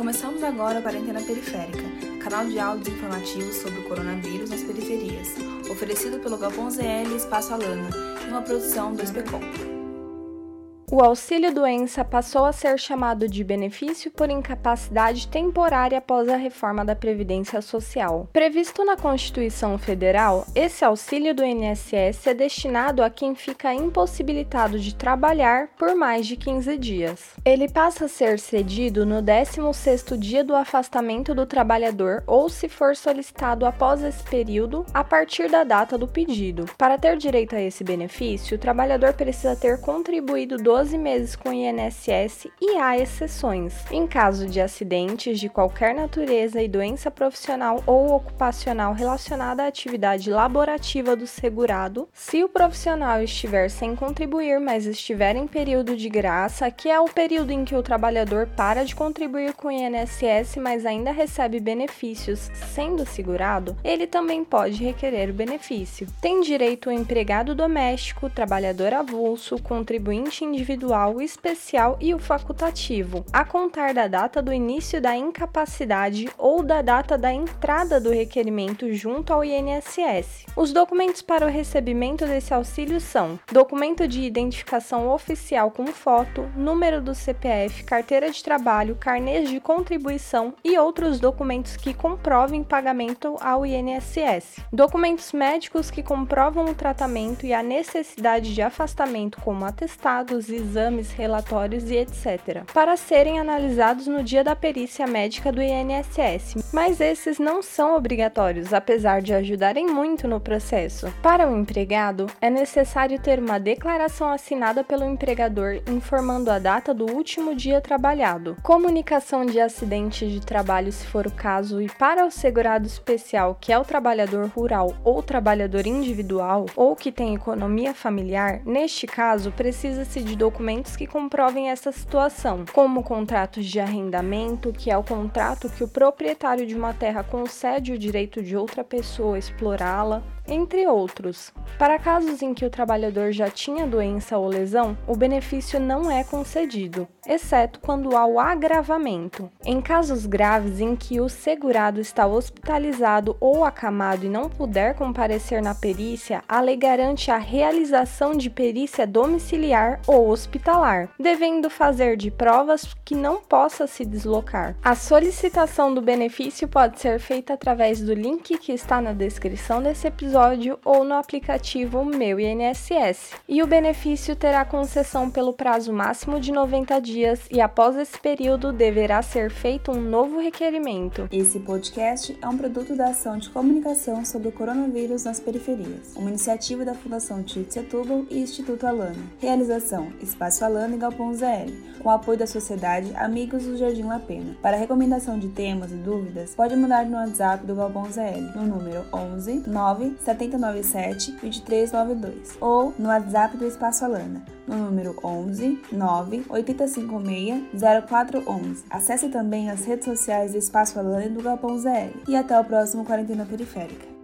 Começamos agora a Quarentena Periférica, canal de áudios informativos sobre o coronavírus nas periferias, oferecido pelo Galpão ZL Espaço Alana, em uma produção do SPCOM. O auxílio-doença passou a ser chamado de benefício por incapacidade temporária após a reforma da Previdência Social. Previsto na Constituição Federal, esse auxílio do INSS é destinado a quem fica impossibilitado de trabalhar por mais de 15 dias. Ele passa a ser cedido no 16º dia do afastamento do trabalhador ou se for solicitado após esse período, a partir da data do pedido. Para ter direito a esse benefício, o trabalhador precisa ter contribuído 12 12 meses com o INSS e há exceções. Em caso de acidentes de qualquer natureza e doença profissional ou ocupacional relacionada à atividade laborativa do segurado, se o profissional estiver sem contribuir, mas estiver em período de graça, que é o período em que o trabalhador para de contribuir com o INSS, mas ainda recebe benefícios sendo segurado, ele também pode requerer o benefício. Tem direito o empregado doméstico, trabalhador avulso, contribuinte individual individual, especial e o facultativo, a contar da data do início da incapacidade ou da data da entrada do requerimento junto ao INSS. Os documentos para o recebimento desse auxílio são: documento de identificação oficial com foto, número do CPF, carteira de trabalho, carnês de contribuição e outros documentos que comprovem pagamento ao INSS. Documentos médicos que comprovam o tratamento e a necessidade de afastamento, como atestados, exames, relatórios e etc., para serem analisados no dia da perícia médica do INSS, mas esses não são obrigatórios, apesar de ajudarem muito no processo. Para o empregado, é necessário ter uma declaração assinada pelo empregador informando a data do último dia trabalhado, comunicação de acidente de trabalho se for o caso, e para o segurado especial, que é o trabalhador rural ou trabalhador individual ou que tem economia familiar, neste caso precisa-se de documentos que comprovem essa situação, como contratos de arrendamento, que é o contrato que o proprietário de uma terra concede o direito de outra pessoa explorá-la, entre outros. Para casos em que o trabalhador já tinha doença ou lesão, o benefício não é concedido, exceto quando há o agravamento. Em casos graves em que o segurado está hospitalizado ou acamado e não puder comparecer na perícia, a lei garante a realização de perícia domiciliar ou hospitalar, devendo fazer de provas que não possa se deslocar. A solicitação do benefício pode ser feita através do link que está na descrição desse episódio episódio ou no aplicativo Meu INSS. E o benefício terá concessão pelo prazo máximo de 90 dias e após esse período deverá ser feito um novo requerimento. Esse podcast é um produto da ação de comunicação sobre o coronavírus nas periferias, uma iniciativa da Fundação Tite Setúbal e Instituto Alana. Realização: Espaço Alana e Galpão ZL, com apoio da Sociedade Amigos do Jardim La Pena. Para recomendação de temas e dúvidas, pode mandar no WhatsApp do Galpão ZL no número 11 9 797 2392 ou no WhatsApp do Espaço Alana, no número 11 9 8056 0411. Acesse também as redes sociais do Espaço Alana e do Galpão ZL. E até o próximo Quarentena Periférica.